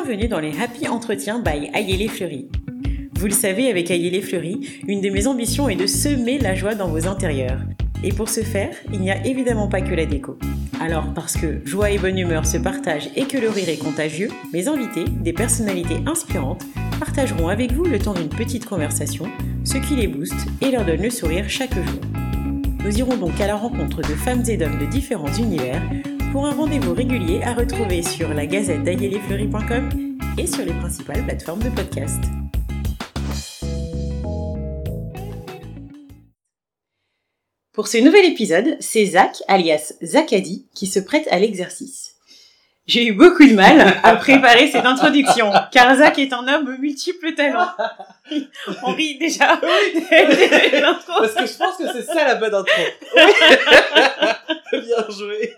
Bienvenue dans les Happy Entretiens by Ayélé Fleury. Vous le savez, avec Ayélé Fleury, une de mes ambitions est de semer la joie dans vos intérieurs. Et pour ce faire, il n'y a évidemment pas que la déco. Alors, parce que joie et bonne humeur se partagent et que le rire est contagieux, mes invités, des personnalités inspirantes, partageront avec vous le temps d'une petite conversation, ce qui les booste et leur donne le sourire chaque jour. Nous irons donc à la rencontre de femmes et d'hommes de différents univers pour un rendez-vous régulier à retrouver sur la gazette d'ayelefleury.com et sur les principales plateformes de podcast. Pour ce nouvel épisode, c'est Zach, alias Zakadi, qui se prête à l'exercice. J'ai eu beaucoup de mal à préparer cette introduction, car Zach est un homme aux multiples talents. On rit déjà. Parce que je pense que c'est ça la bonne intro. Bien joué.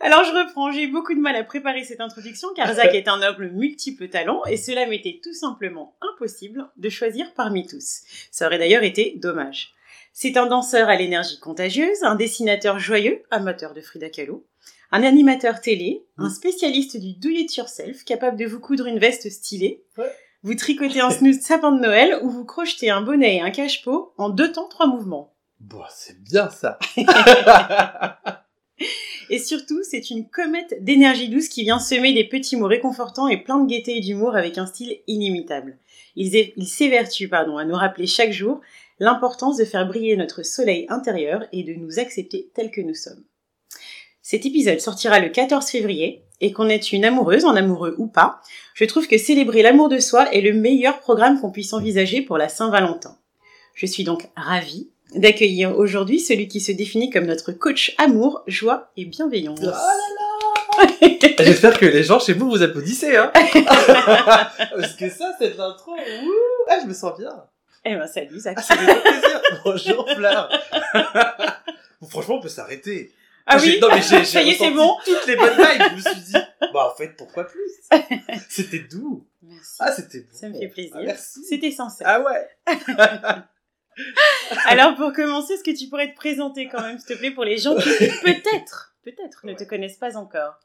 Alors je reprends, j'ai eu beaucoup de mal à préparer cette introduction car Zach est un homme multiple talents et cela m'était tout simplement impossible de choisir parmi tous. Ça aurait d'ailleurs été dommage. C'est un danseur à l'énergie contagieuse, un dessinateur joyeux, amateur de Frida Kahlo, un animateur télé, un spécialiste du do it yourself, capable de vous coudre une veste stylée, Ouais. vous tricotez un snooze sapin de Noël ou vous crochetez un bonnet et un cache-pot en deux temps, trois mouvements. Bon, c'est bien ça. Et surtout, c'est une comète d'énergie douce qui vient semer des petits mots réconfortants et plein de gaieté et d'humour avec un style inimitable. Il, il s'évertue pardon, à nous rappeler chaque jour l'importance de faire briller notre soleil intérieur et de nous accepter tels que nous sommes. Cet épisode sortira le 14 février et qu'on est une amoureuse, en amoureux ou pas, je trouve que célébrer l'amour de soi est le meilleur programme qu'on puisse envisager pour la Saint-Valentin. Je suis donc ravie d'accueillir aujourd'hui celui qui se définit comme notre coach amour, joie et bienveillance. Oh là J'espère que les gens chez vous vous applaudissez, hein. Parce que ça, c'est de l'intro. Ouh, Ah, je me sens bien. eh ben salut Zach. Plaisir. Bonjour Fleur. Bon, franchement, on peut s'arrêter. Ah oui non, mais j'ai, Ça y est, c'est bon Toutes les bonnes vibes. Je me suis dit, bah en fait, pourquoi plus C'était doux. Merci. Ah, c'était bon. Ça me fait plaisir. Ah, merci. C'était sincère. Ah ouais. Alors pour commencer, est-ce que tu pourrais te présenter quand même, s'il te plaît, pour les gens qui peut-être, peut-être, ne te connaissent pas encore?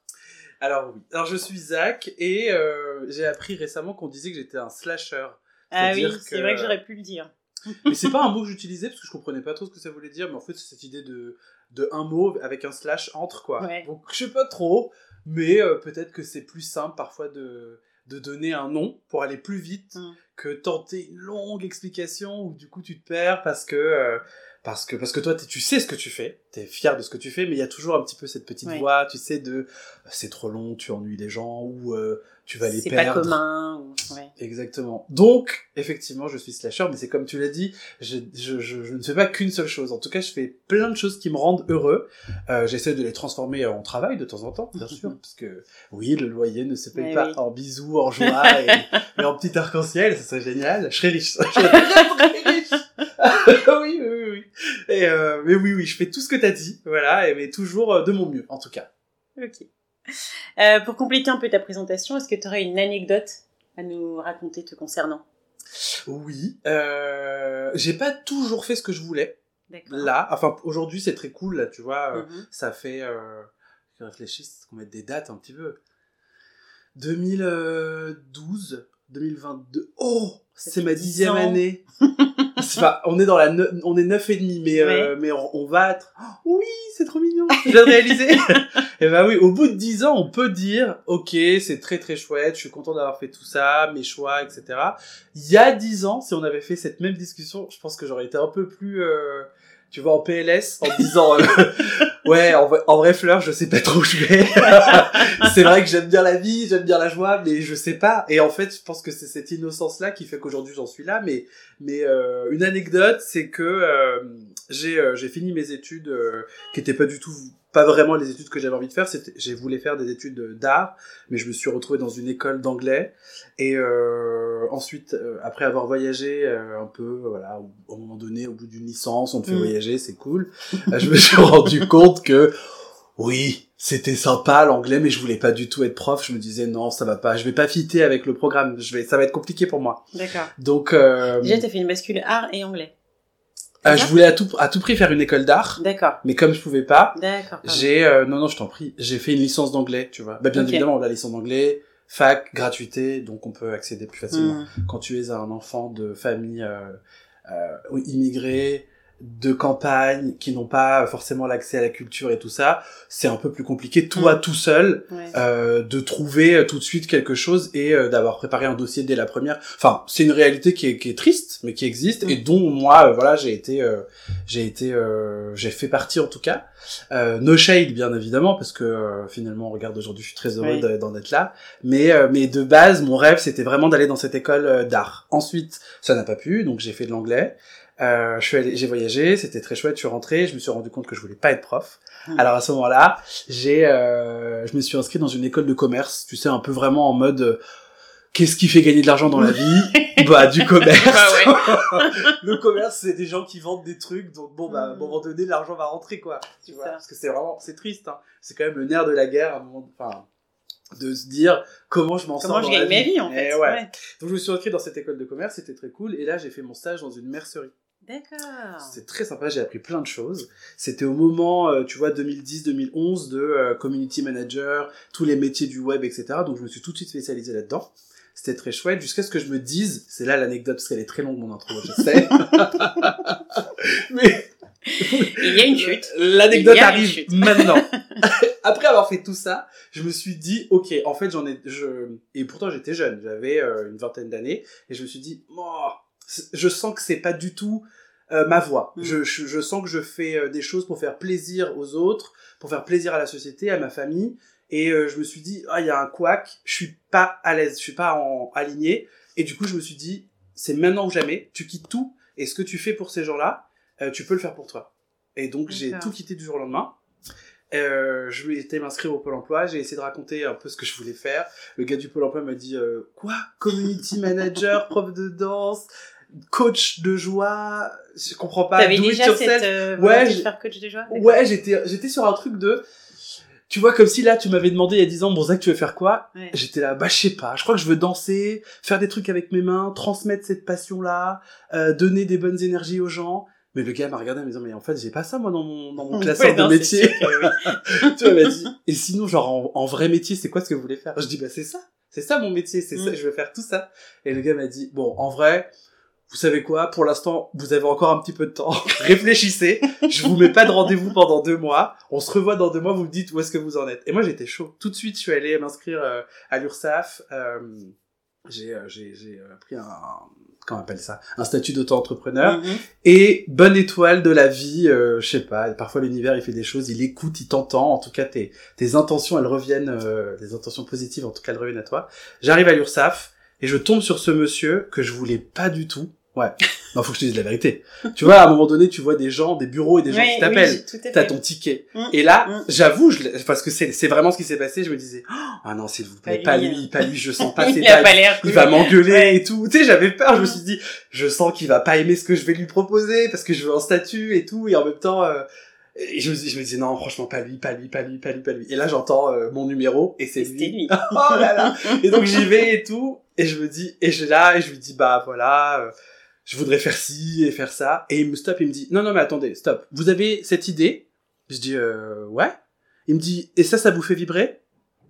Alors oui. Alors je suis Zach et euh, j'ai appris récemment qu'on disait que j'étais un slasher. Ah oui, c'est vrai que j'aurais pu le dire. Mais c'est pas un mot que j'utilisais parce que je comprenais pas trop ce que ça voulait dire, mais en fait c'est cette idée de, de un mot avec un slash entre quoi. Ouais. Donc je sais pas trop, mais euh, peut-être que c'est plus simple parfois de, de donner un nom pour aller plus vite Mm. que tenter une longue explication où du coup tu te perds parce que euh, parce que parce que toi tu sais ce que tu fais, t'es fier de ce que tu fais, mais il y a toujours un petit peu cette petite Ouais. voix, tu sais de c'est trop long, tu ennuies les gens ou euh, tu vas les C'est pas perdre. commun. ou- Ouais. Exactement. Donc, effectivement, je suis slasher, mais c'est comme tu l'as dit, je, je, je, je ne fais pas qu'une seule chose. En tout cas, je fais plein de choses qui me rendent heureux. Euh, J'essaie de les transformer en travail de temps en temps, bien sûr, parce que oui, le loyer ne se paye Mais pas oui. en bisous, en joie et, et en petit arc-en-ciel, ça serait génial. Je serais riche. Je serais riche. oui, oui, oui, oui. Et euh, mais oui, oui, je fais tout ce que t'as dit, voilà, et, mais toujours euh, de mon mieux, en tout cas. Ok. Euh, pour compléter un peu ta présentation, est-ce que tu aurais une anecdote à nous raconter te concernant? Oui, euh, j'ai pas toujours fait ce que je voulais. Là, enfin aujourd'hui c'est très cool là, tu vois, euh, Mhm. ça fait, euh, je réfléchis, qu'on mette des dates un petit peu. 2012, 2022, oh, c'est ma 10 dixième ans. année. On est dans la, ne- on est neuf et demi, mais euh, mais on, on va être, oh, oui, c'est trop mignon, je viens de réaliser. et ben oui, au bout de dix ans, on peut dire, ok, c'est très très chouette, je suis content d'avoir fait tout ça, mes choix, etc. Il y a dix ans, si on avait fait cette même discussion, je pense que j'aurais été un peu plus, euh, tu vois, en PLS, en disant, euh, ouais, en en vrai, Fleur, je sais pas trop où je vais. c'est vrai que j'aime bien la vie, j'aime bien la joie, mais je sais pas. Et en fait, je pense que c'est cette innocence-là qui fait qu'aujourd'hui j'en suis là. Mais, mais euh, une anecdote, c'est que euh, j'ai euh, fini mes études euh, qui étaient pas du tout pas vraiment les études que j'avais envie de faire. C'était, j'ai voulu faire des études d'art, mais je me suis retrouvé dans une école d'anglais. Et euh, ensuite, euh, après avoir voyagé euh, un peu, voilà, au, au moment donné, au bout d'une licence, on te fait Mm. voyager, c'est cool. Euh, je me suis rendu compte que oui, c'était sympa l'anglais, mais je voulais pas du tout être prof. Je me disais non, ça va pas, je vais pas fitter avec le programme. Je vais, ça va être compliqué pour moi. D'accord. Donc, euh, Déjà, t'as fait une bascule art et anglais. Euh, je voulais à tout, à tout prix faire une école d'art. D'accord. Mais comme je pouvais pas, D'accord. j'ai, euh, non, non, je t'en prie, j'ai fait une licence d'anglais, tu vois. Bah, bien évidemment, la licence d'anglais, fac, gratuité, donc on peut accéder plus facilement. Hmm. Quand tu es un enfant de famille euh, euh, immigrée, de campagne, qui n'ont pas forcément l'accès à la culture et tout ça, c'est un peu plus compliqué, toi Mm. tout seul, Ouais. euh, de trouver euh, tout de suite quelque chose et euh, d'avoir préparé un dossier dès la première. Enfin, c'est une réalité qui est, qui est triste, mais qui existe Mm. et dont moi, euh, voilà, j'ai été, euh, j'ai été, euh, j'ai fait partie en tout cas. Euh, no shade, bien évidemment, parce que euh, finalement, regarde aujourd'hui, je suis très heureux Oui. d'en être là. Mais, euh, mais de base, mon rêve, c'était vraiment d'aller dans cette école d'art. Ensuite, ça n'a pas pu, donc j'ai fait de l'anglais. Euh, je suis allé, j'ai voyagé, c'était très chouette. Je suis rentré, je me suis rendu compte que je voulais pas être prof. Mm. Alors à ce moment-là, j'ai, euh, je me suis inscrit dans une école de commerce. Tu sais, un peu vraiment en mode, euh, qu'est-ce qui fait gagner de l'argent dans la vie? Bah du commerce. Bah le commerce, c'est des gens qui vendent des trucs, donc bon bah à un Mm. moment donné, l'argent va rentrer quoi. Tu vois? Parce que c'est vraiment, c'est triste. Hein. C'est quand même le nerf de la guerre, à un moment, enfin, de se dire comment je m'en sors. Comment je gagne ma vie en Eh fait. ouais. Donc je me suis inscrit dans cette école de commerce, c'était très cool. Et là, j'ai fait mon stage dans une mercerie. D'accord. C'était très sympa, j'ai appris plein de choses. C'était au moment, euh, tu vois, 2010-2011 de euh, community manager, tous les métiers du web, etc. Donc je me suis tout de suite spécialisé là-dedans. C'était très chouette, jusqu'à ce que je me dise, c'est là l'anecdote, parce qu'elle est très longue mon intro, je sais. Mais Il y a une chute. l'anecdote arrive chute. maintenant. Après avoir fait tout ça, je me suis dit, ok, en fait j'en ai, je, et pourtant j'étais jeune, j'avais euh, une vingtaine d'années, et je me suis dit, oh, je sens que c'est pas du tout euh, ma voix. Mm. Je, je, je sens que je fais euh, des choses pour faire plaisir aux autres, pour faire plaisir à la société, à ma famille, et euh, je me suis dit, ah, il y a un couac, je suis pas à l'aise, je suis pas en aligné, et du coup je me suis dit, c'est maintenant ou jamais, tu quittes tout, et ce que tu fais pour ces gens-là, euh, tu peux le faire pour toi. Et donc j'ai tout quitté du jour au lendemain. Euh, je vais été m'inscrire au Pôle emploi, j'ai essayé de raconter un peu ce que je voulais faire. Le gars du Pôle emploi m'a dit euh, quoi? Community manager, prof de danse, coach de joie, je comprends pas. T'avais déjà cette euh, Ouais, de faire coach de joie. Ouais, j'étais j'étais sur un truc de tu vois comme si là tu m'avais demandé il y a 10 ans bon Zach tu veux faire quoi? Ouais. J'étais là bah je sais pas, je crois que je veux danser, faire des trucs avec mes mains, transmettre cette passion là, donner des bonnes énergies aux gens. Mais le gars m'a regardé en me disant mais en fait j'ai pas ça moi dans mon dans mon classeur Ouais, de non, métier. sûr que oui. tu vois, m'a dit, et sinon, genre, en, en vrai métier, c'est quoi ce que vous voulez faire? Je dis, bah, c'est ça. C'est ça mon métier, c'est ça, Mm. je veux faire tout ça. Et le gars m'a dit, bon, en vrai, vous savez quoi, pour l'instant, vous avez encore un petit peu de temps. Réfléchissez. Je vous mets pas de rendez-vous pendant deux mois. On se revoit dans deux mois, vous me dites où est-ce que vous en êtes. Et moi, j'étais chaud. Tout de suite, je suis allé m'inscrire euh, à l'URSSAF. Euh, j'ai, euh, j'ai, j'ai euh, pris un, comment on appelle ça? Un statut d'auto-entrepreneur. Mhm. Et bonne étoile de la vie, euh, je sais pas, parfois l'univers il fait des choses, il écoute, il t'entend, en tout cas tes, tes intentions elles reviennent, euh, les intentions positives en tout cas elles reviennent à toi. J'arrive à l'URSSAF et je tombe sur ce monsieur que je voulais pas du tout. Ouais, non faut que je te dise la vérité. tu vois, à un moment donné tu vois des gens, des bureaux et des gens Ouais, qui t'appellent. oui, T'as ton ticket. Mm. Et là, Mm. j'avoue, je parce que c'est vraiment ce qui s'est passé, je me disais, Oh, ah non, s'il vous plaît, Pas pas lui, lui, hein. pas lui, je sens pas, Il a pas pas il va m'engueuler Ouais. et tout. Tu sais, j'avais peur, je me Mm. suis dit, je sens qu'il va pas aimer ce que je vais lui proposer parce que je veux un statut et tout, et en même temps, euh, et je me, dis- je me disais, non, franchement, pas lui, pas lui, pas lui, pas lui, pas lui. Et là, j'entends euh, mon numéro et c'est lui. lui. oh là là. Et donc, j'y vais et tout, et je me dis, et je là, et je lui dis, bah voilà, euh, je voudrais faire ci et faire ça. Et il me stoppe, il me dit, non, non, mais attendez, stop. Vous avez cette idée? Je dis, euh, ouais. Il me dit, et ça, ça vous fait vibrer?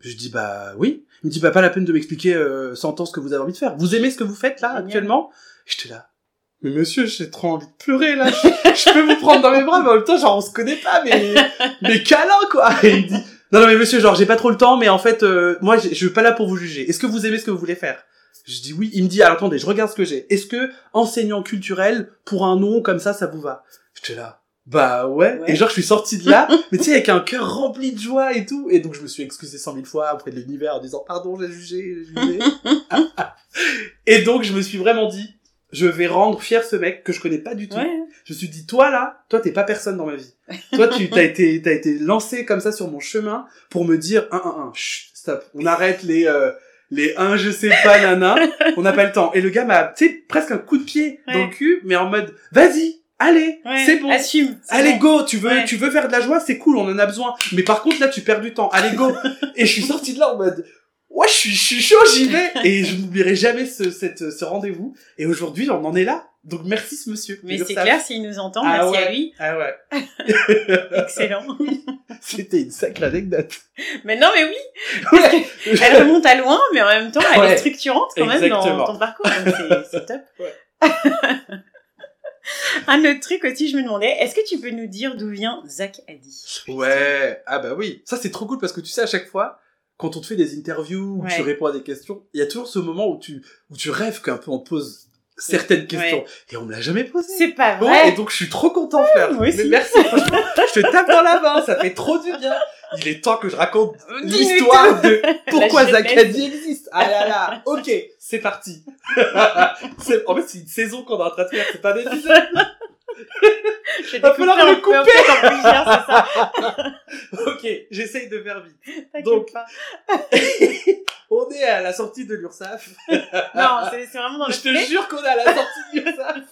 Je dis, bah oui. Il me dit, bah pas la peine de m'expliquer euh, 100 ans ce que vous avez envie de faire. Vous aimez ce que vous faites là, Génial. actuellement? J'étais là. Mais monsieur, j'ai trop envie de pleurer là. Je, peux vous prendre dans mes bras, mais en même temps, genre, on se connaît pas, mais, mais câlin quoi. Et il me dit, non, non, mais monsieur, genre, j'ai pas trop le temps, mais en fait, euh, moi, je suis pas là pour vous juger. Est-ce que vous aimez ce que vous voulez faire? Je dis oui. Il me dit, alors attendez, je regarde ce que j'ai. Est-ce que enseignant culturel, pour un nom comme ça, ça vous va? J'étais là. Bah ouais. Ouais. Et genre, je suis sorti de là, mais tu sais, avec un cœur rempli de joie et tout. Et donc, je me suis excusé cent mille fois auprès de l'univers en disant, pardon, j'ai jugé, j'ai jugé. et donc, je me suis vraiment dit, je vais rendre fier ce mec que je connais pas du tout. Ouais. Je me suis dit, toi là, toi t'es pas personne dans ma vie. toi tu t'as été t'as été lancé comme ça sur mon chemin pour me dire un un un, chut, stop, on arrête les euh, les un je sais pas nana, on n'a pas le temps. Et le gars m'a tu sais presque un coup de pied dans le cul, mais en mode vas-y, allez, Ouais. c'est bon. Assume. Allez bon. go, tu veux Ouais. tu veux faire de la joie, c'est cool, on en a besoin. Mais par contre là tu perds du temps. Allez go. et je suis sorti de là en mode ouais, je suis je suis chaud, j'y vais et je n'oublierai jamais ce cette ce rendez-vous et aujourd'hui on en est là. Donc merci ce monsieur. Mais c'est clair, s'il nous entend, ah merci ouais. à lui. Ah ouais. Excellent. C'était une sacrée anecdote. Mais non, mais oui. Ouais. Elle remonte à loin, mais en même temps, elle Ouais. est structurante quand même dans ton parcours. c'est- top. Un autre truc aussi, je me demandais, est-ce que tu peux nous dire d'où vient Zach Addy Ouais. Ah bah oui. Ça c'est trop cool parce que tu sais à chaque fois quand on te fait des interviews Ouais. tu réponds à des questions, il y a toujours ce moment où tu où tu rêves qu'un peu on pose certaines questions et on me l'a jamais posé. C'est pas Ouais, vrai. et donc je suis trop content, frère. aussi. Mais merci, franchement. Je te tape dans la main, ça fait trop du bien. Il est temps que je raconte l'histoire de pourquoi. Addy existe. Ah là là, ok, c'est parti. En fait, c'est une saison qu'on est en train de faire, c'est pas des épisodes. Vais Va falloir le en plusieurs, c'est ça. Ok, j'essaye de faire vite. Donc- pas. On est à la sortie de l'URSSAF. Non, c'est vraiment dans le Je te jure qu'on est à la sortie de l'URSSAF.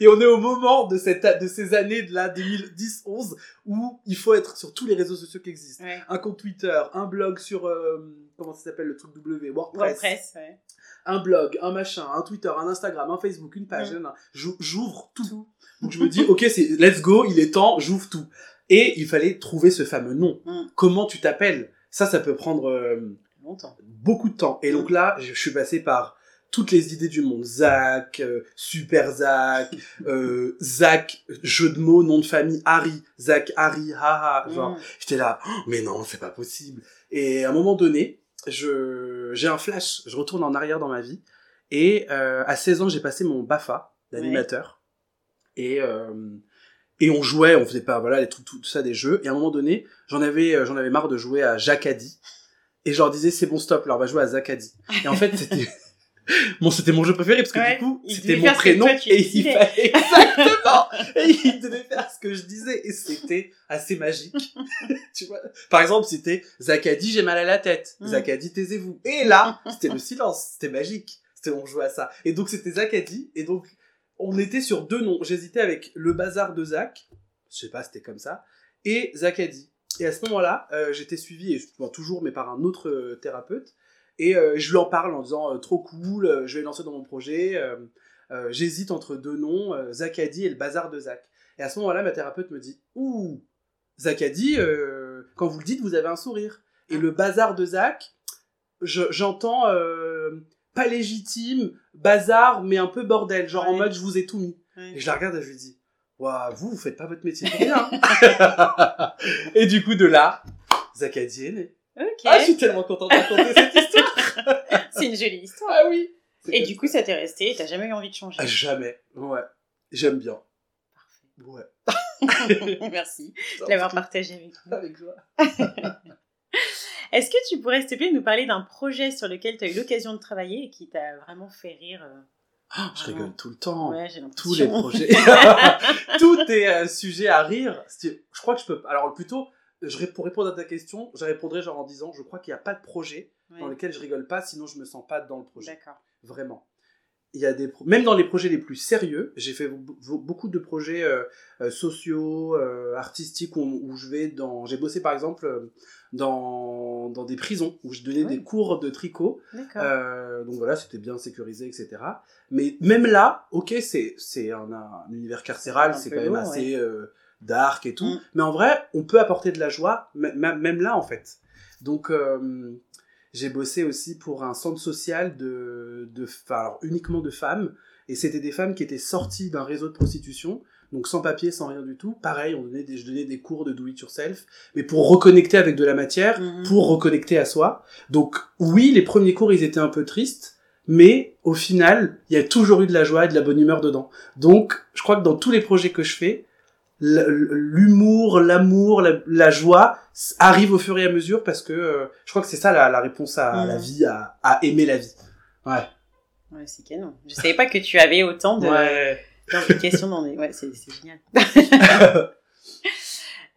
Et on est au moment de, cette, de ces années de là, 2010-11, où il faut être sur tous les réseaux sociaux qui existent. Ouais. Un compte Twitter, un blog sur, euh, comment ça s'appelle le truc W, WordPress. WordPress, ouais. Un blog, un machin, un Twitter, un Instagram, un Facebook, une page. J'ou- J'ouvre tout. Donc je me dis, ok, c'est let's go, il est temps, j'ouvre tout. Et il fallait trouver ce fameux nom. Mm. Comment tu t'appelles? Ça, ça peut prendre euh, Longtemps. beaucoup de temps. Et donc là, je je suis passé par toutes les idées du monde. Zach, euh, Super Zach, euh, Zach, jeu de mots, nom de famille, Harry, Zach, Harry, haha. Genre, Mm. j'étais là, Oh, mais non, c'est pas possible. Et à un moment donné, je j'ai un flash, je retourne en arrière dans ma vie. Et euh, à 16 ans, j'ai passé mon BAFA d'animateur. Et, euh, et on jouait, on faisait pas, voilà, les trucs, tout, tout ça, des jeux. Et à un moment donné, j'en avais, euh, j'en avais marre de jouer à Addy. Et je leur disais, c'est bon, stop, là, on va jouer à Zach Addy. Et en fait, c'était, bon, c'était mon jeu préféré parce que Ouais, du coup, c'était mon prénom toi, et il fallait, exactement! et il devait faire ce que je disais et c'était assez magique. tu vois? Par exemple, c'était Zach Addy, j'ai mal à la tête. Mm. Taisez-vous. Et là, c'était le silence. C'était magique. C'était, on jouait à ça. Et donc, c'était Zach Addy. Et donc, on était sur deux noms. J'hésitais avec le bazar de Zach. Je sais pas, c'était comme ça. Et Zach Addy. Et à ce moment-là, euh, j'étais suivi, et toujours, mais par un autre euh, thérapeute. Et euh, je lui en parle en disant trop cool, je vais lancer dans mon projet. J'hésite entre deux noms, Zach Addy et le bazar de Zach. Et à ce moment-là, ma thérapeute me dit Ouh, Zach Addy, euh, quand vous le dites, vous avez un sourire. Et le bazar de Zach, je- j'entends pas légitime, bazar, mais un peu bordel, genre en mode je vous ai tout mis. Ouais. Et je la regarde et je lui dis Waouh, vous, vous faites pas votre métier pour rien. et du coup, de là, Zach Addy est né. Ok. Ah, je suis tellement content de raconter cette histoire. C'est une jolie histoire. Ah oui. Et du coup, ça t'est resté et t'as jamais eu envie de changer. Ah, jamais. Ouais. J'aime bien. Ouais. Merci de l'avoir partagé avec nous. Avec joie. Est-ce que tu pourrais, s'il te plaît, nous parler d'un projet sur lequel tu as eu l'occasion de travailler et qui t'a vraiment fait rire euh, Ah, je rigole tout le temps. Ouais. Tous les projets. Tout est euh, sujet à rire. Je crois que je peux. Alors plutôt, je, pour répondre à ta question, je répondrai genre en disant, je crois qu'il n'y a pas de projet Ouais. dans lequel je rigole pas, sinon je me sens pas dans le projet. D'accord. Vraiment. Il y a des pro- même dans les projets les plus sérieux, j'ai fait be- be- beaucoup de projets euh, euh, sociaux, euh, artistiques où, où je vais dans. J'ai bossé par exemple dans dans des prisons où je donnais oui. des cours de tricot. Euh, donc voilà, c'était bien sécurisé, etc. Mais même là, ok, c'est c'est un, un univers carcéral, c'est quand même lourd, assez dark et tout. Mm. Mais en vrai, on peut apporter de la joie, même là en fait. Donc j'ai bossé aussi pour un centre social de, de, alors, uniquement de femmes, et c'était des femmes qui étaient sorties d'un réseau de prostitution, donc sans papier, sans rien du tout. Pareil, on donnait des, je donnais des cours de do it yourself, mais pour reconnecter avec de la matière, Mhm. pour reconnecter à soi. Donc oui, les premiers cours, ils étaient un peu tristes, mais au final, il y a toujours eu de la joie et de la bonne humeur dedans. Donc, je crois que dans tous les projets que je fais, l'humour, l'amour, la, la joie arrive au fur et à mesure parce que euh, je crois que c'est ça la, la réponse à la vie, à, à aimer la vie. Ouais. Ouais, c'est canon. Je savais pas que tu avais autant de Ouais. d'implications dans des. Ouais, c'est c'est génial.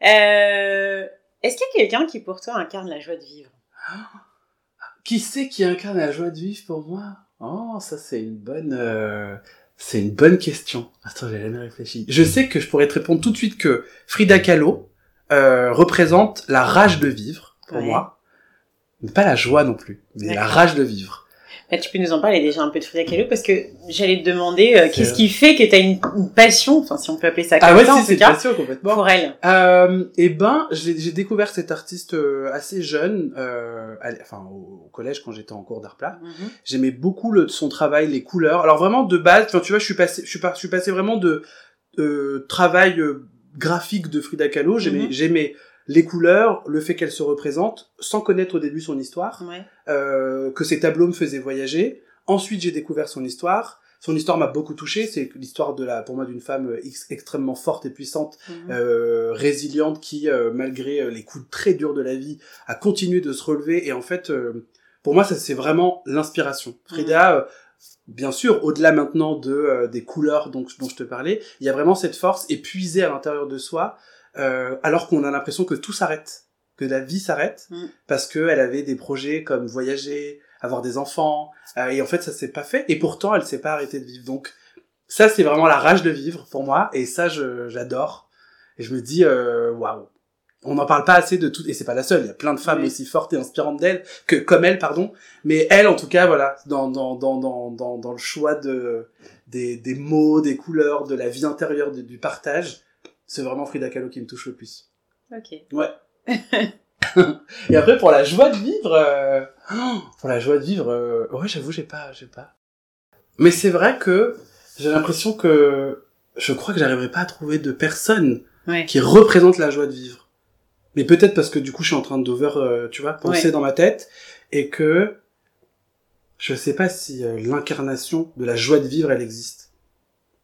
Euh, Est-ce qu'il y a quelqu'un qui pour toi incarne la joie de vivre? Qui c'est qui incarne la joie de vivre pour moi? Oh, ça c'est une bonne, euh, c'est une bonne question. Attends, j'ai jamais réfléchi. Je sais que je pourrais te répondre tout de suite que Frida Kahlo euh, représente la rage de vivre pour Ouais. moi, mais pas la joie non plus, mais la rage de vivre. Tu peux nous en parler déjà un peu de Frida Kahlo parce que j'allais te demander euh, qu'est-ce qui fait que tu as une, passion, enfin si on peut appeler ça comme ah ouais, ça, c'est une passion complètement pour elle. Euh, et eh ben, j'ai découvert cette artiste euh, assez jeune, euh, enfin au, collège quand j'étais en cours d'art plat. Mhm. J'aimais beaucoup le, son travail, les couleurs. Alors vraiment de base, enfin tu vois, je suis passé, je suis, pas, je suis passé vraiment de euh, travail graphique de Frida Kahlo. J'aimais, mhm. j'aimais les couleurs, le fait qu'elle se représente, sans connaître au début son histoire, euh, que ses tableaux me faisaient voyager. Ensuite, j'ai découvert son histoire. Son histoire m'a beaucoup touché. C'est l'histoire de la, pour moi, d'une femme euh, extrêmement forte et puissante, mhm. euh, résiliente, qui, euh, malgré les coups très durs de la vie, a continué de se relever. Et en fait, pour moi, ça c'est vraiment l'inspiration. Frida. Mhm. Bien sûr, au-delà maintenant de des couleurs dont, dont je te parlais, il y a vraiment cette force épuisée à l'intérieur de soi, euh, alors qu'on a l'impression que tout s'arrête, que la vie s'arrête, mm. parce qu'elle avait des projets comme voyager, avoir des enfants, euh, et en fait ça s'est pas fait, et pourtant elle s'est pas arrêtée de vivre. Donc ça c'est vraiment la rage de vivre pour moi, et ça j'adore, et je me dis euh, waouh. On n'en parle pas assez de tout, et c'est pas la seule. Il y a plein de femmes aussi fortes et inspirantes d'elle que comme elle, pardon. Mais elle, en tout cas, voilà, dans dans dans dans dans, dans le choix de des des mots, des couleurs, de la vie intérieure, du partage, c'est vraiment Frida Kahlo qui me touche le plus. Ok. Ouais. et après pour la joie de vivre, euh... pour la joie de vivre, euh... ouais j'avoue j'ai pas, j'ai pas. Mais c'est vrai que j'ai l'impression que je crois que j'arriverai pas à trouver de personne qui représente la joie de vivre. Mais peut-être parce que du coup je suis en train d'over, euh, tu vois, penser dans ma tête et que je sais pas si euh, l'incarnation de la joie de vivre elle existe.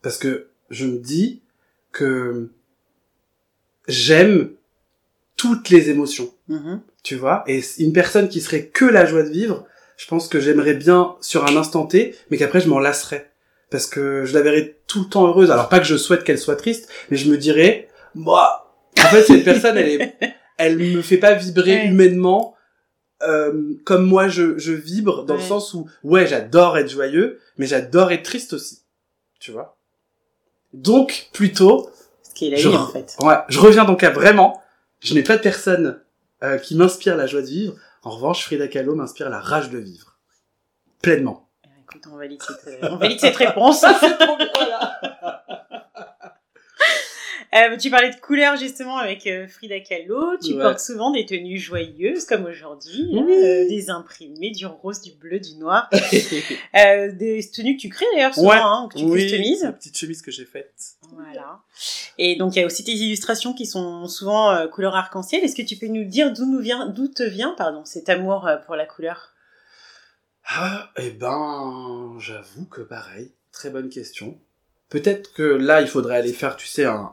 Parce que je me dis que j'aime toutes les émotions. Mm-hmm. Tu vois Et une personne qui serait que la joie de vivre, je pense que j'aimerais bien sur un instant T, mais qu'après je m'en lasserais. Parce que je la verrais tout le temps heureuse. Alors pas que je souhaite qu'elle soit triste, mais je me dirais, moi, en fait cette personne, elle est, elle me fait pas vibrer humainement euh, comme moi je, je vibre, dans le sens où, ouais, j'adore être joyeux, mais j'adore être triste aussi. Tu vois Donc, plutôt, je, en fait. Ouais, je reviens donc à vraiment, je n'ai pas de personne euh, qui m'inspire la joie de vivre. En revanche, Frida Kahlo m'inspire la rage de vivre. Pleinement. Eh, écoute, on valide cette, on valide cette réponse. C'est trop bien, Euh, tu parlais de couleurs justement avec euh, Frida Kahlo. Tu portes souvent des tenues joyeuses comme aujourd'hui, hein, euh, des imprimés, du rose, du bleu, du noir. des tenues que tu crées d'ailleurs souvent, hein, que tu oui, customises. Une petite chemise que j'ai faite. Voilà. Et donc il y a aussi tes illustrations qui sont souvent couleur arc-en-ciel. Est-ce que tu peux nous dire d'où nous vient, d'où te vient, pardon, cet amour pour la couleur? Ah, eh ben, j'avoue que pareil. Très bonne question. Peut-être que là, il faudrait aller faire, tu sais, un,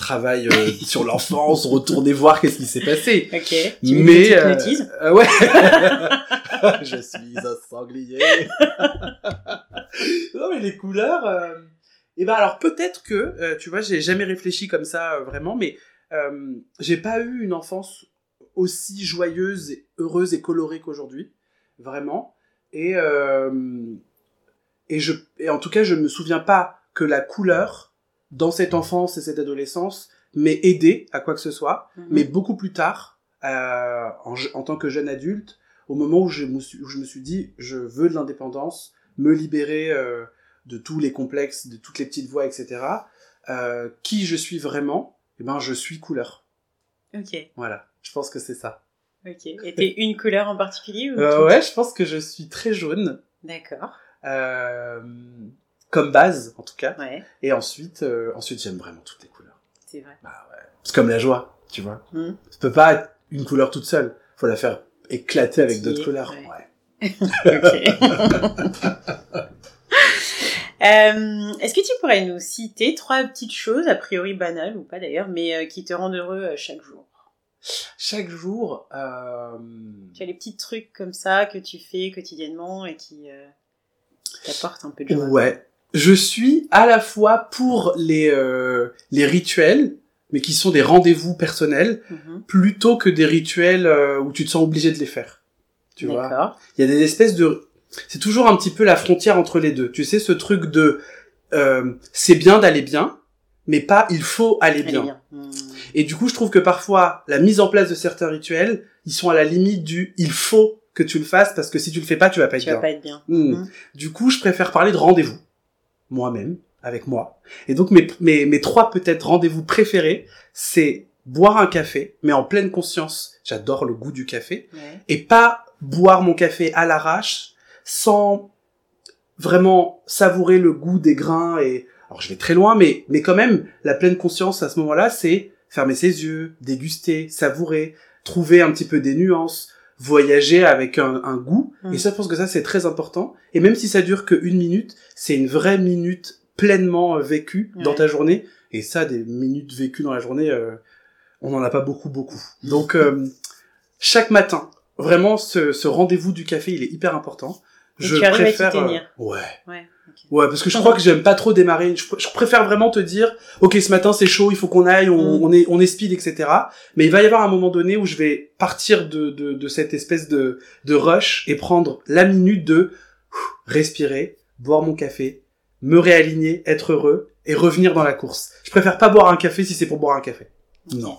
travail euh, sur l'enfance, retourner voir qu'est-ce qui s'est passé. Ok. Tu mais euh, euh, ouais. je suis un sanglier. non mais les couleurs. Et eh ben alors peut-être que tu vois j'ai jamais réfléchi comme ça vraiment, mais j'ai pas eu une enfance aussi joyeuse, et heureuse et colorée qu'aujourd'hui, vraiment. Et et je et en tout cas je me souviens pas que la couleur dans cette enfance et cette adolescence m'ait aidé à quoi que ce soit, mhm. mais beaucoup plus tard, euh, en, en, tant que jeune adulte, au moment où je me suis, où je me suis dit, je veux de l'indépendance, me libérer euh, de tous les complexes, de toutes les petites voix, etc. Euh, qui je suis vraiment Eh ben, je suis couleur. Ok. Voilà, je pense que c'est ça. Ok. Et t'es une couleur en particulier ou Ouais, je pense que je suis très jaune. D'accord. Comme base en tout cas. Ouais. Et ensuite, euh, ensuite j'aime vraiment toutes les couleurs. C'est vrai. Bah ouais. C'est comme la joie, tu vois. Mm. Ça peut pas être une couleur toute seule. Faut la faire éclater avec d'autres couleurs. Ouais. euh, Est-ce que tu pourrais nous citer trois petites choses, a priori banales ou pas d'ailleurs, mais euh, qui te rendent heureux euh, chaque jour? Chaque jour. Euh... Tu as les petits trucs comme ça que tu fais quotidiennement et qui, qui t'apportent un peu de joie? Ouais je suis à la fois pour les euh, les rituels mais qui sont des rendez-vous personnels mhm. plutôt que des rituels euh, où tu te sens obligé de les faire. Tu vois? Il y a des espèces de c'est toujours un petit peu la frontière entre les deux. Tu sais ce truc de euh, c'est bien d'aller bien mais pas il faut aller, bien. Hmm. Et du coup, je trouve que parfois la mise en place de certains rituels, ils sont à la limite du il faut que tu le fasses parce que si tu le fais pas, tu vas pas être tu bien. vas pas être bien. Hmm. Mhm. Du coup, je préfère parler de rendez-vous. Moi-même, avec moi. Et donc, mes, mes, mes trois peut-être rendez-vous préférés, c'est boire un café, mais en pleine conscience. J'adore le goût du café. Ouais. Et pas boire mon café à l'arrache, sans vraiment savourer le goût des grains et, alors je vais très loin, mais, mais quand même, la pleine conscience à ce moment-là, c'est fermer ses yeux, déguster, savourer, trouver un petit peu des nuances, voyager avec un, un goût. Mm. Et ça, je pense que ça, c'est très important. Et même si ça dure que une minute, c'est une vraie minute pleinement euh, vécue dans ta journée. Et ça, des minutes vécues dans la journée, euh, on n'en a pas beaucoup, beaucoup. Donc, euh, chaque matin, vraiment, ce, ce rendez-vous du café, il est hyper important. Et tu arrives à euh, tenir. ouais. Ouais. Ouais, parce que je crois que j'aime pas trop démarrer. Je, je préfère vraiment te dire, ok, ce matin c'est chaud, il faut qu'on aille, on, Mm. on est, on est speed, etc. Mais il va y avoir un moment donné où je vais partir de, de, de cette espèce de, de rush et prendre la minute de respirer, boire mon café, me réaligner, être heureux et revenir dans la course. Je préfère pas boire un café si c'est pour boire un café. Non.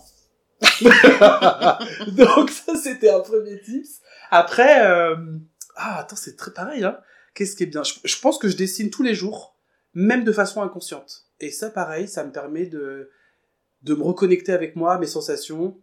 Donc ça c'était un premier tips. Après, euh... ah attends c'est très pareil hein. Qu'est-ce qui est bien? Je, je pense que je dessine tous les jours, même de façon inconsciente. Et ça pareil, ça me permet de de me reconnecter avec moi, mes sensations,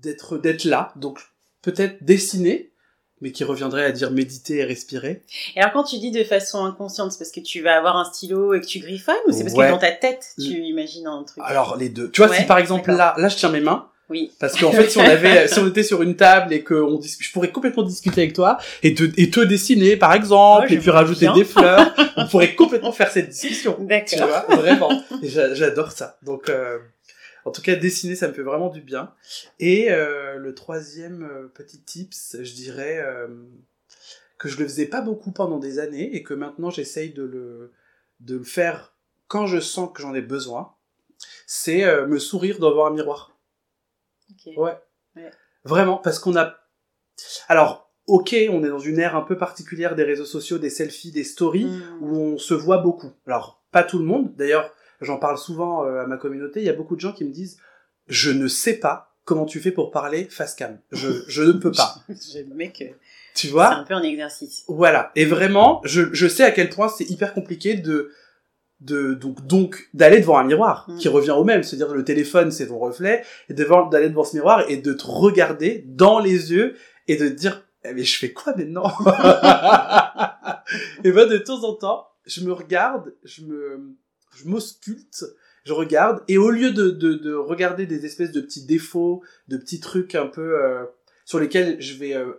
d'être d'être là. Donc peut-être dessiner, mais qui reviendrait à dire méditer et respirer. Et alors quand tu dis de façon inconsciente, c'est parce que tu vas avoir un stylo et que tu griffonnes ou c'est parce Ouais. que dans ta tête tu imagines un truc? Alors les deux. Tu vois Ouais, si par exemple là, là je tiens mes mains. Oui. Parce qu'en fait, si on avait, si on était sur une table et que on dis- je pourrais complètement discuter avec toi et te, et te dessiner, par exemple, Oh, et puis rajouter bien. des fleurs, on pourrait complètement faire cette discussion. Tu D'accord. vois, vraiment. J'adore ça. Donc, euh, en tout cas, dessiner, ça me fait vraiment du bien. Et euh, le troisième euh, petit tips, je dirais euh, que je le faisais pas beaucoup pendant des années et que maintenant j'essaye de le, de le faire quand je sens que j'en ai besoin. C'est euh, me sourire devant un miroir. Ouais. Ouais. Vraiment, parce qu'on a. Alors, ok, on est dans une ère un peu particulière des réseaux sociaux, des selfies, des stories, Mm. où on se voit beaucoup. Alors, pas tout le monde. D'ailleurs, j'en parle souvent euh, à ma communauté. Il y a beaucoup de gens qui me disent Je ne sais pas comment tu fais pour parler face cam. Je, je ne peux pas. Mec, que tu c'est vois un peu un exercice. Voilà. Et vraiment, je, je sais à quel point c'est hyper compliqué de de donc donc d'aller devant un miroir Mm. qui revient au même, c'est-à-dire le téléphone c'est ton reflet et devant d'aller devant ce miroir et de te regarder dans les yeux et de te dire Eh, mais je fais quoi maintenant? Et ben de temps en temps, je me regarde, je me je m'ausculte, je regarde et au lieu de, de de regarder des espèces de petits défauts, de petits trucs un peu euh, sur lesquels je vais euh,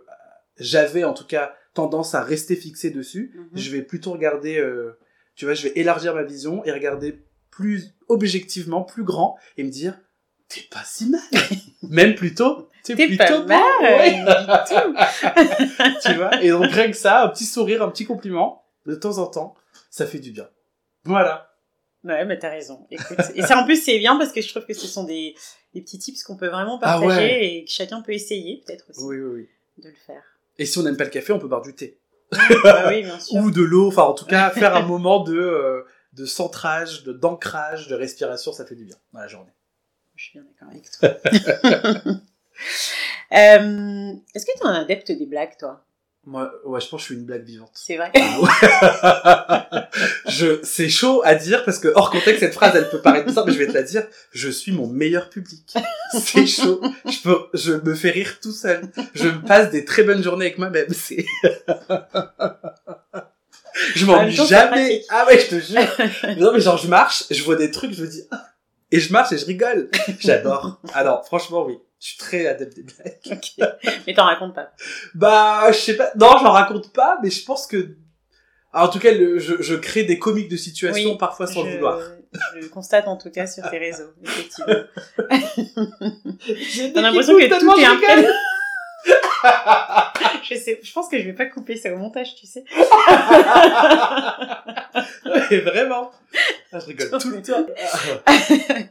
j'avais en tout cas tendance à rester fixé dessus, Mhm. je vais plutôt regarder, euh, tu vois, je vais élargir ma vision et regarder plus objectivement, plus grand et me dire, t'es pas si mal, même plutôt, t'es T'es plutôt pas bon, mal, ouais. tu vois. Et donc rien que ça, un petit sourire, un petit compliment, de temps en temps, ça fait du bien. Voilà. Ouais, mais t'as raison. Écoute, et ça en plus c'est bien parce que je trouve que ce sont des, des petits tips qu'on peut vraiment Ah partager ouais. et que chacun peut essayer peut-être aussi Oui, oui, oui. de le faire. Et si on n'aime pas le café, on peut boire du thé Ah oui, bien sûr. ou de l'eau. Enfin, en tout cas, faire un moment de euh, de centrage, de d'ancrage, de respiration, ça fait du bien dans la journée. Je suis bien d'accord avec toi. Euh, Est-ce que tu es un adepte des blagues, toi? Moi, ouais, je pense que je suis une blague vivante. C'est vrai je, c'est chaud à dire parce que hors contexte, cette phrase, elle peut paraître bizarre, mais je vais te la dire. Je suis mon meilleur public. C'est chaud. Je peux, je me fais rire tout seul. Je me passe des très bonnes journées avec moi-même. C'est, je m'ennuie jamais. Ah ouais, je te jure. non, mais genre, je marche, je vois des trucs, je me dis, ah. et je marche et je rigole. J'adore. Alors, franchement, oui. Je suis très adepte des blagues. Ok. Mais t'en racontes pas. Bah, je sais pas. Non, j'en raconte pas, mais je pense que. Ah, en tout cas, le- je, je crée des comiques de situation Oui, parfois sans le vouloir. je le constate en tout cas sur tes réseaux, effectivement. J'ai l'impression que tout est imprégné. je sais, je pense que je vais pas couper ça au montage, tu sais. Ouais, vraiment. Ah, je rigole tout le temps.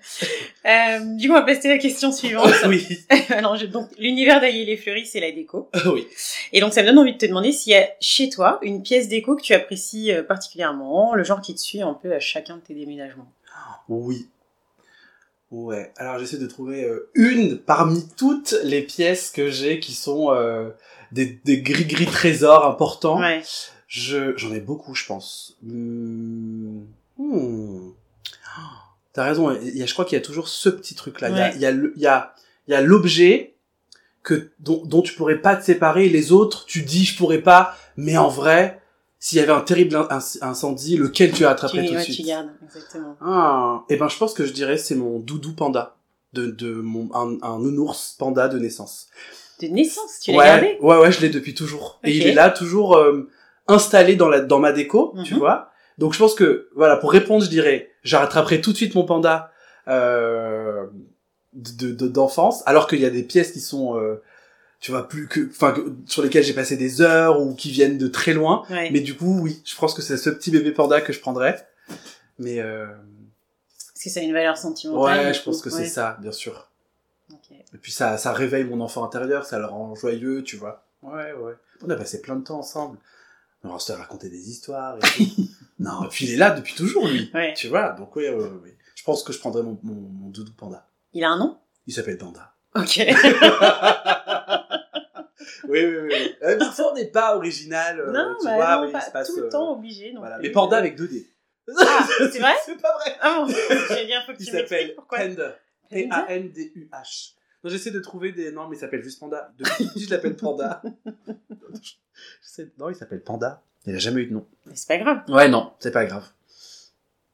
Euh, du coup, on va passer à la question suivante. Oui. Alors, je- donc, l'univers d'Aïe les Fleury, c'est la déco. Ah, oui. Et donc, ça me donne envie de te demander s'il y a chez toi une pièce déco que tu apprécies euh, particulièrement, le genre qui te suit un peu à chacun de tes déménagements. Oui. Ouais. Alors j'essaie de trouver euh, une parmi toutes les pièces que j'ai qui sont euh, des, des gris-gris trésors importants. Ouais. Je, j'en ai beaucoup, je pense. Hmm. Hmm. T'as raison. Il y a, je crois qu'il y a toujours ce petit truc-là. Il y a- Ouais. Il y a, il y a, il y a l'objet que dont, dont tu pourrais pas te séparer. Les autres, tu dis je pourrais pas, mais en vrai, s'il y avait un terrible in- inc- incendie, lequel tu attraperais Tu, tout de ouais, suite? tu gardes, exactement. Ah, et ben je pense que je dirais c'est mon doudou panda de de mon un, un nounours panda de naissance. De naissance, tu l'as ouais, gardé? ouais ouais, je l'ai depuis toujours. Et il est là toujours euh, installé dans la dans ma déco, tu Mhm. vois? Donc je pense que voilà, pour répondre, je dirais je rattraperai tout de suite mon panda euh, de de- d'enfance alors qu'il y a des pièces qui sont euh, tu vois plus que enfin sur lesquelles j'ai passé des heures ou qui viennent de très loin. Ouais. Mais du coup, oui, je pense que c'est ce petit bébé panda que je prendrais. Mais euh, Parce que ça a une valeur sentimentale. Ouais, je pense que c'est ça, bien sûr. Ok. Et puis ça, ça réveille mon enfant intérieur, ça le rend joyeux, tu vois. Ouais, ouais. On a passé plein de temps ensemble. On s'est raconté des histoires et tout. non, et puis il est là depuis toujours, lui. Ouais. Tu vois, donc oui, oui, oui. Je pense que je prendrais mon, mon, mon doudou panda. Il a un nom? Il s'appelle Panda. Ok. Oui, oui, oui. Euh, parfois, on n'est pas original, euh, non, tu bah vois, non, mais il pas se passe... tout le euh, temps obligé. non Voilà. Mais Panda avec 2D. Ah, c'est vrai C'est pas vrai Ah bon, j'ai bien, faut que Il tu s'appelle m'expliques pourquoi. Panda. P-A-N-D-U-H. Non, j'essaie de trouver des noms, mais il s'appelle juste Panda. Depuis je l'appelle Panda. Non, il s'appelle Panda. Il a jamais eu de nom. Mais C'est pas grave, Ouais, non, c'est pas grave.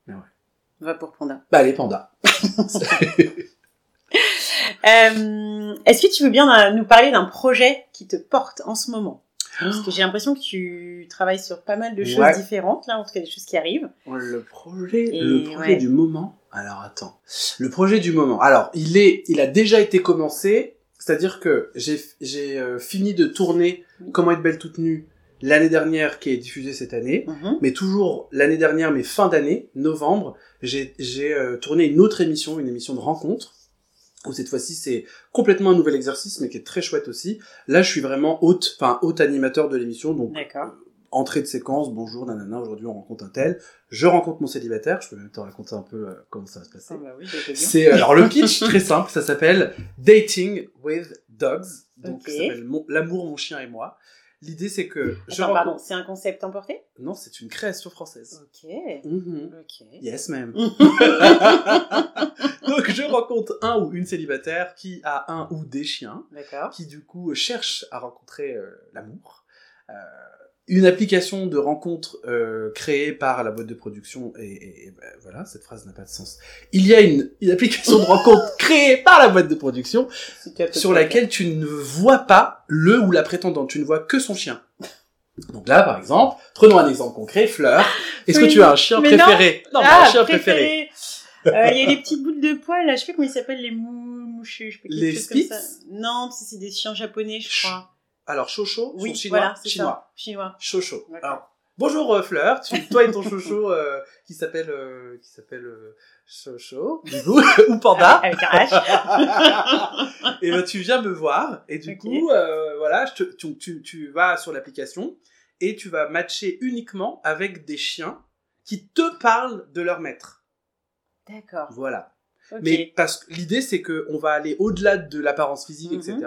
on va pour Panda. Bah, allez, Panda. Euh, Est-ce que tu veux bien euh, nous parler d'un projet qui te porte en ce moment? Parce que j'ai l'impression que tu travailles sur pas mal de choses Ouais. différentes, là, en tout cas des choses qui arrivent. Le projet, Et le projet ouais. du moment. Alors attends, le projet du moment. Alors il est, il a déjà été commencé. C'est-à-dire que j'ai j'ai euh, fini de tourner Comment être belle toute nue l'année dernière, qui est diffusée cette année. Mhm. Mais toujours l'année dernière, mais fin d'année, novembre, j'ai j'ai euh, tourné une autre émission, une émission de rencontre. Où cette fois-ci c'est complètement un nouvel exercice, mais qui est très chouette aussi. Là, je suis vraiment hôte, enfin hôte animateur de l'émission, donc D'accord. entrée de séquence, bonjour, nanana, aujourd'hui on rencontre un tel, je rencontre mon célibataire, je peux même te raconter un peu euh, comment ça va se passer. Ah bah oui. C'est alors le pitch très simple, ça s'appelle Dating with Dogs, donc ça s'appelle l'amour mon chien et moi. L'idée c'est que je Attends, pardon, rencontre c'est un concept emporté non, c'est une création française. Ok. Mhm. Ok. Yes même. donc je rencontre un ou une célibataire qui a un ou des chiens D'accord. qui du coup cherche à rencontrer euh, l'amour. Euh, une application de rencontre euh, créée par la boîte de production et, et- et ben, voilà cette phrase n'a pas de sens. Il y a une, une application de rencontre créée par la boîte de production sur laquelle tu ne vois pas le ou la prétendante, tu ne vois que son chien. Donc là par exemple, prenons un exemple concret, Fleur. Est-ce Oui, que tu as un chien non. préféré? Non, mais Ah, un chien préféré. Euh, Il y a les petites boules de poils, là, je sais pas comment ils s'appellent, les mou mouchus, je sais pas, Les chose comme Spitz? Ça. Non, c'est des chiens japonais, je crois. Alors Chocho, son Oui, chinois, voilà, chinois. ça. Chinois. Chocho. Alors, bonjour euh, Fleur, tu, toi et ton chocho euh, qui s'appelle euh, qui s'appelle euh, Chocho, du coup, ou Panda. Avec un H. et ben tu viens me voir et du coup euh, voilà, je te, tu, tu, tu vas sur l'application et tu vas matcher uniquement avec des chiens qui te parlent de leur maître. D'accord. Voilà. Mais parce que l'idée c'est que on va aller au-delà de l'apparence physique, etc.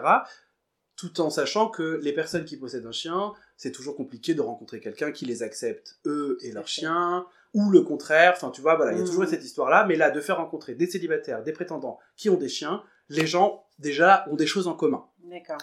Tout en sachant que les personnes qui possèdent un chien, c'est toujours compliqué de rencontrer quelqu'un qui les accepte eux et leur chien, ou le contraire. Enfin, tu vois, voilà, il y a toujours cette histoire-là. Mais là, de faire rencontrer des célibataires, des prétendants qui ont des chiens, les gens déjà ont des choses en commun. D'accord.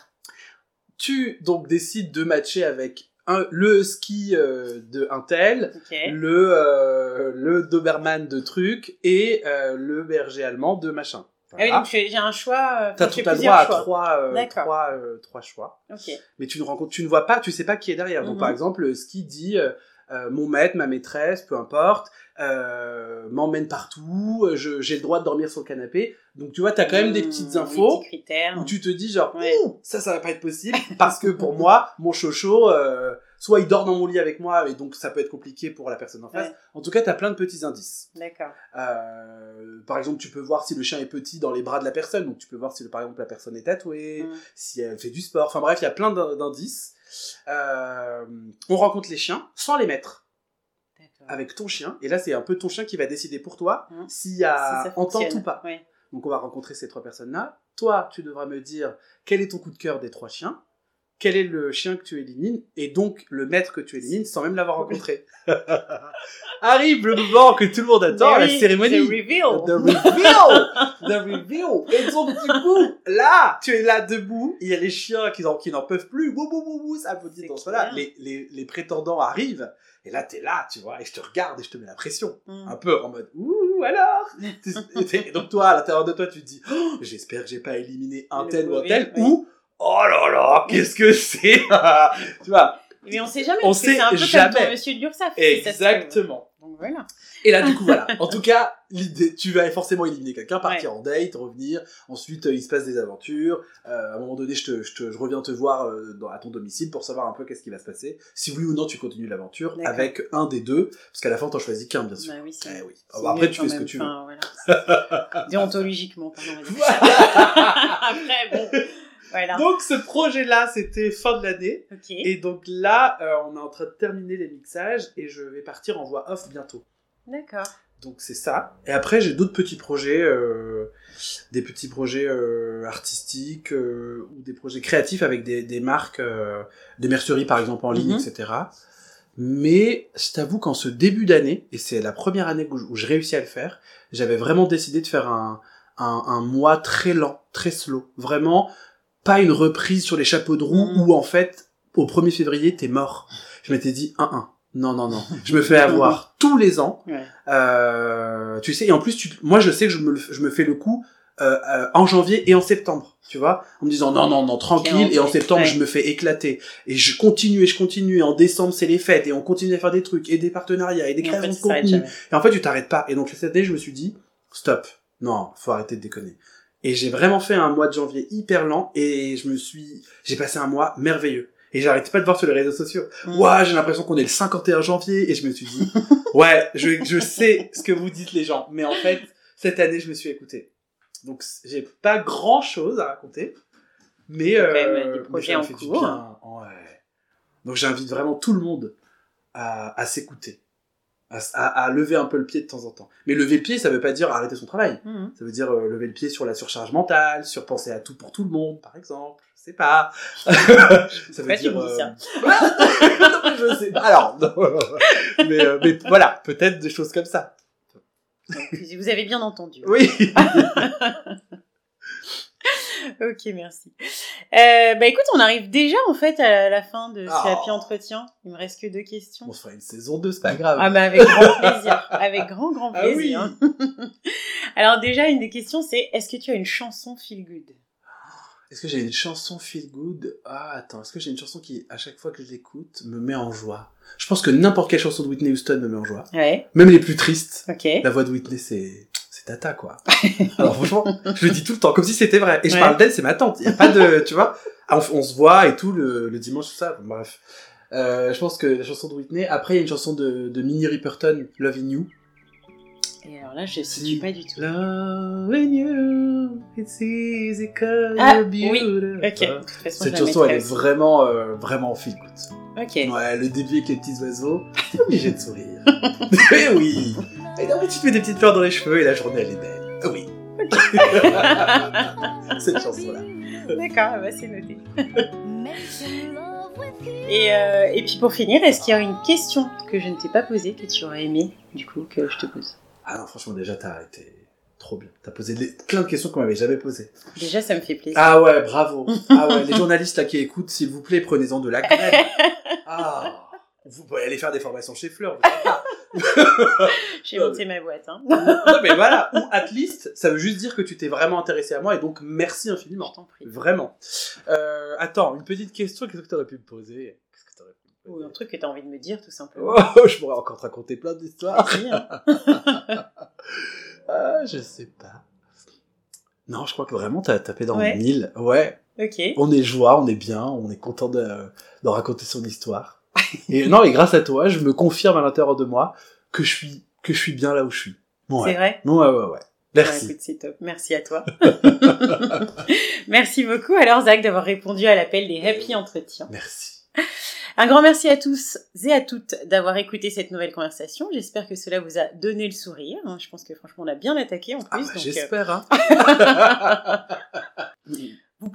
Tu donc décides de matcher avec un, le ski euh, de un tel, Ok. le euh, le Doberman de truc et euh, le berger allemand de machin. Ah oui, donc j'ai un choix. euh, T'as j'ai t'as plusieurs droit à trois, euh, trois, euh, trois choix, Ok. mais tu ne rencontres, tu ne vois pas, tu sais pas qui est derrière. Donc Mhm. par exemple, le ski dit euh, euh, mon maître, ma maîtresse, peu importe, euh, m'emmène partout, euh, j'ai le droit de dormir sur le canapé. Donc tu vois, t'as quand même des Mmh, petites des infos critères. où tu te dis genre Ouais. Ça ça va pas être possible parce que pour moi mon chocho euh, soit il dort dans mon lit avec moi et donc ça peut être compliqué pour la personne en face. Ouais. En tout cas, t'as plein de petits indices. D'accord. Euh, par exemple, tu peux voir si le chien est petit dans les bras de la personne, donc tu peux voir si par exemple la personne est tatouée, Mm. si elle fait du sport. Enfin bref, il y a plein d'in- d'indices. Euh, on rencontre les chiens sans les mettre avec ton chien et là c'est un peu ton chien qui va décider pour toi Mm. s'il y Si a entente fonctionne. ou pas. Donc on va rencontrer ces trois personnes-là. Toi, tu devras me dire quel est ton coup de cœur des trois chiens. Quel est le chien que tu élimines et donc le maître que tu élimines sans même l'avoir rencontré. Arrive le moment que tout le monde attend, la cérémonie. The reveal. The reveal. The reveal. Et donc du coup, là, tu es là debout, il y a les chiens qui n'en qui n'en peuvent plus. Bou bou bou bou, ça applaudit dans cela. Les, les les prétendants arrivent et là t'es là, tu vois, et je te regarde et je te mets la pression, Mm. un peu en mode ouh alors? et donc toi à l'intérieur de toi tu te dis oh, j'espère que j'ai pas éliminé un Le tel ou un tel ou oh là là qu'est-ce que c'est tu vois Mais on sait jamais. On sait c'est un peu jamais. comme ton monsieur se trouve. exactement Donc voilà. et là du coup voilà en tout cas l'idée tu vas forcément éliminer quelqu'un partir en date revenir ensuite euh, il se passe des aventures euh, à un moment donné je te, je te je reviens te voir euh, dans, à ton domicile pour savoir un peu qu'est-ce qui va se passer si oui ou non tu continues l'aventure avec un des deux parce qu'à la fin t'en choisis qu'un bien sûr Bah oui, c'est. Eh oui. Ah bah après tu fais ce que tu veux Enfin, voilà. Déontologiquement, pardon. Après, bon. Voilà. Donc ce projet-là, c'était fin de l'année. Et donc là, euh, on est en train de terminer les mixages et je vais partir en voix off bientôt. D'accord. Donc c'est ça. Et après, j'ai d'autres petits projets, euh, des petits projets euh, artistiques euh, ou des projets créatifs avec des, des marques, des merceries par exemple en ligne, Mhm. etc. Mais je t'avoue qu'en ce début d'année, et c'est la première année où, je- où je réussis à le faire, j'avais vraiment décidé de faire un, un, un mois très lent, très slow. Vraiment, pas une reprise sur les chapeaux de roue Mhm. où en fait, au 1er février, t'es mort. Je m'étais dit, un, un. Non, non, non. Je me fais avoir tous les ans. Ouais. Euh, tu sais, et en plus, tu, moi, je sais que je me, je me fais le coup euh, euh, en janvier et en septembre, tu vois, en me disant non, non, non, tranquille, et en septembre, ouais. je me fais éclater. Et je continue et je continue, et en décembre, c'est les fêtes, et on continue à faire des trucs, et des partenariats, et des créations de contenu. Et en fait, tu t'arrêtes pas. Et donc, cette année, je me suis dit, stop. Non, faut arrêter de déconner. Et j'ai vraiment fait un mois de janvier hyper lent, et je me suis, j'ai passé un mois merveilleux. Et j'arrête pas de voir sur les réseaux sociaux. Mm. Ouah, j'ai l'impression qu'on est le 51 janvier, et je me suis dit, ouais, je, je sais ce que vous dites les gens, mais en fait, cette année, je me suis écouté. Donc, j'ai pas grand chose à raconter, mais, euh, même des mais projets me en fait du cours. bien. Ouais. Donc, j'invite vraiment tout le monde à, à s'écouter, à, s- à, à lever un peu le pied de temps en temps. Mais lever le pied, ça veut pas dire arrêter son travail. Mhm. Ça veut dire euh, lever le pied sur la surcharge mentale, sur penser à tout pour tout le monde, par exemple. Je sais pas. ça veut tu dire. me dis ça euh, je sais pas. Alors, non. mais, euh, mais voilà, peut-être des choses comme ça. Vous avez bien entendu. Oui. Ok, merci. Euh, bah écoute, on arrive déjà en fait à la fin de ce Oh. happy entretien. Il me reste que deux questions. On se fera une saison 2, c'est pas grave. Ah bah avec grand plaisir, avec grand grand Ah plaisir. Alors déjà une des questions c'est est-ce que tu as une chanson feel good? Est-ce que j'ai une chanson feel good? Ah, attends, est-ce que j'ai une chanson qui, à chaque fois que je l'écoute, me met en joie? Je pense que n'importe quelle chanson de Whitney Houston me met en joie. Ouais, Même les plus tristes. ok. La voix de Whitney, c'est c'est tata, quoi. Alors franchement, je le dis tout le temps, comme si c'était vrai. Et je Ouais. parle d'elle, c'est ma tante. Il y a pas de, tu vois, Ah, on, on se voit et tout le, le dimanche, tout ça. Bref. Euh, je pense que la chanson de Whitney. Après, il y a une chanson de, de Minnie Riperton, Loving You. Et alors là je Si. situe pas du tout. Loving you, it's easy cause Ah, you're oui. beautiful. Ok, de toute façon Cette chanson, elle est vraiment, euh, vraiment feel good. Ok. Ouais, le début avec les petits oiseaux, t'es obligé de sourire. Eh oui. Et non, mais tu te mets des petites fleurs dans les cheveux et la journée, elle est belle. Ah Oui. Cette chanson-là. D'accord, bah c'est noté. Et, euh, et puis pour finir, est-ce qu'il y a une question que je ne t'ai pas posée que tu aurais aimé du coup que je te pose? Ah non, franchement, déjà, t'as été trop bien. T'as posé les- plein de questions qu'on m'avait jamais posées. Déjà ça me fait plaisir. Ah ouais, bravo. Ah ouais, les journalistes là qui écoutent, s'il vous plaît, prenez-en de la graine. Ah. Vous pouvez aller faire des formations chez Fleur. vous savez pas. J'ai monté ma boîte. Hein. non, mais voilà. Ou at least, ça veut juste dire que tu t'es vraiment intéressé à moi et donc merci infiniment. prie. Vraiment. Euh, attends, une petite question. Qu'est-ce que t'aurais pu me poser? Qu'est-ce que t'aurais pu me Ou poser? un truc que t'as envie de me dire tout simplement. Oh, je pourrais encore te raconter plein d'histoires. Hein. Ah, je sais pas. Non, je crois que vraiment t'as tapé dans Ouais. le mille. Ouais. Ok. On est joie, on est bien, on est content de, de raconter son histoire. Et non, et grâce à toi, je me confirme à l'intérieur de moi que je suis que je suis bien là où je suis. C'est Ouais. vrai Ouais, ouais, ouais. Bah, Merci. écoute, c'est top. Merci à toi. merci beaucoup alors Zach d'avoir répondu à l'appel des Happy Entretiens. Merci. Un grand merci à tous et à toutes d'avoir écouté cette nouvelle conversation. J'espère que cela vous a donné le sourire. hein. Je pense que franchement on a bien attaqué en Ah plus. bah, donc, euh, J'espère. Hein.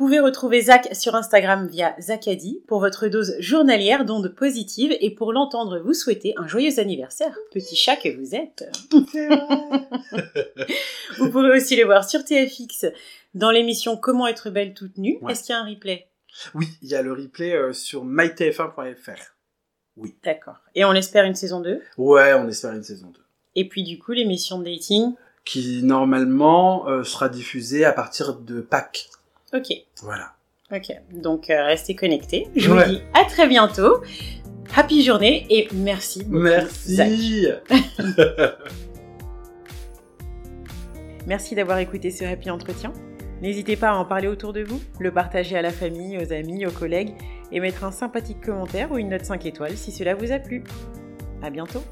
Vous pouvez retrouver Zach sur Instagram via Zacadi pour votre dose journalière d'ondes positives et pour l'entendre vous souhaiter un joyeux anniversaire, petit chat que vous êtes. vous pourrez aussi le voir sur TFX dans l'émission Comment être belle toute nue. Est-ce qu'il y a un replay? Oui, il y a le replay euh, sur mytf1.fr. Oui. D'accord. Et on espère une saison 2 Ouais, on espère une saison 2. Et puis du coup, l'émission de dating? Qui normalement euh, sera diffusée à partir de Pâques. Ok. Voilà. Ok, donc euh, restez connectés. Je vous dis à très bientôt. Happy journée et merci beaucoup. Merci. merci d'avoir écouté ce happy entretien. N'hésitez pas à en parler autour de vous, le partager à la famille, aux amis, aux collègues et mettre un sympathique commentaire ou une note 5 étoiles si cela vous a plu. À bientôt.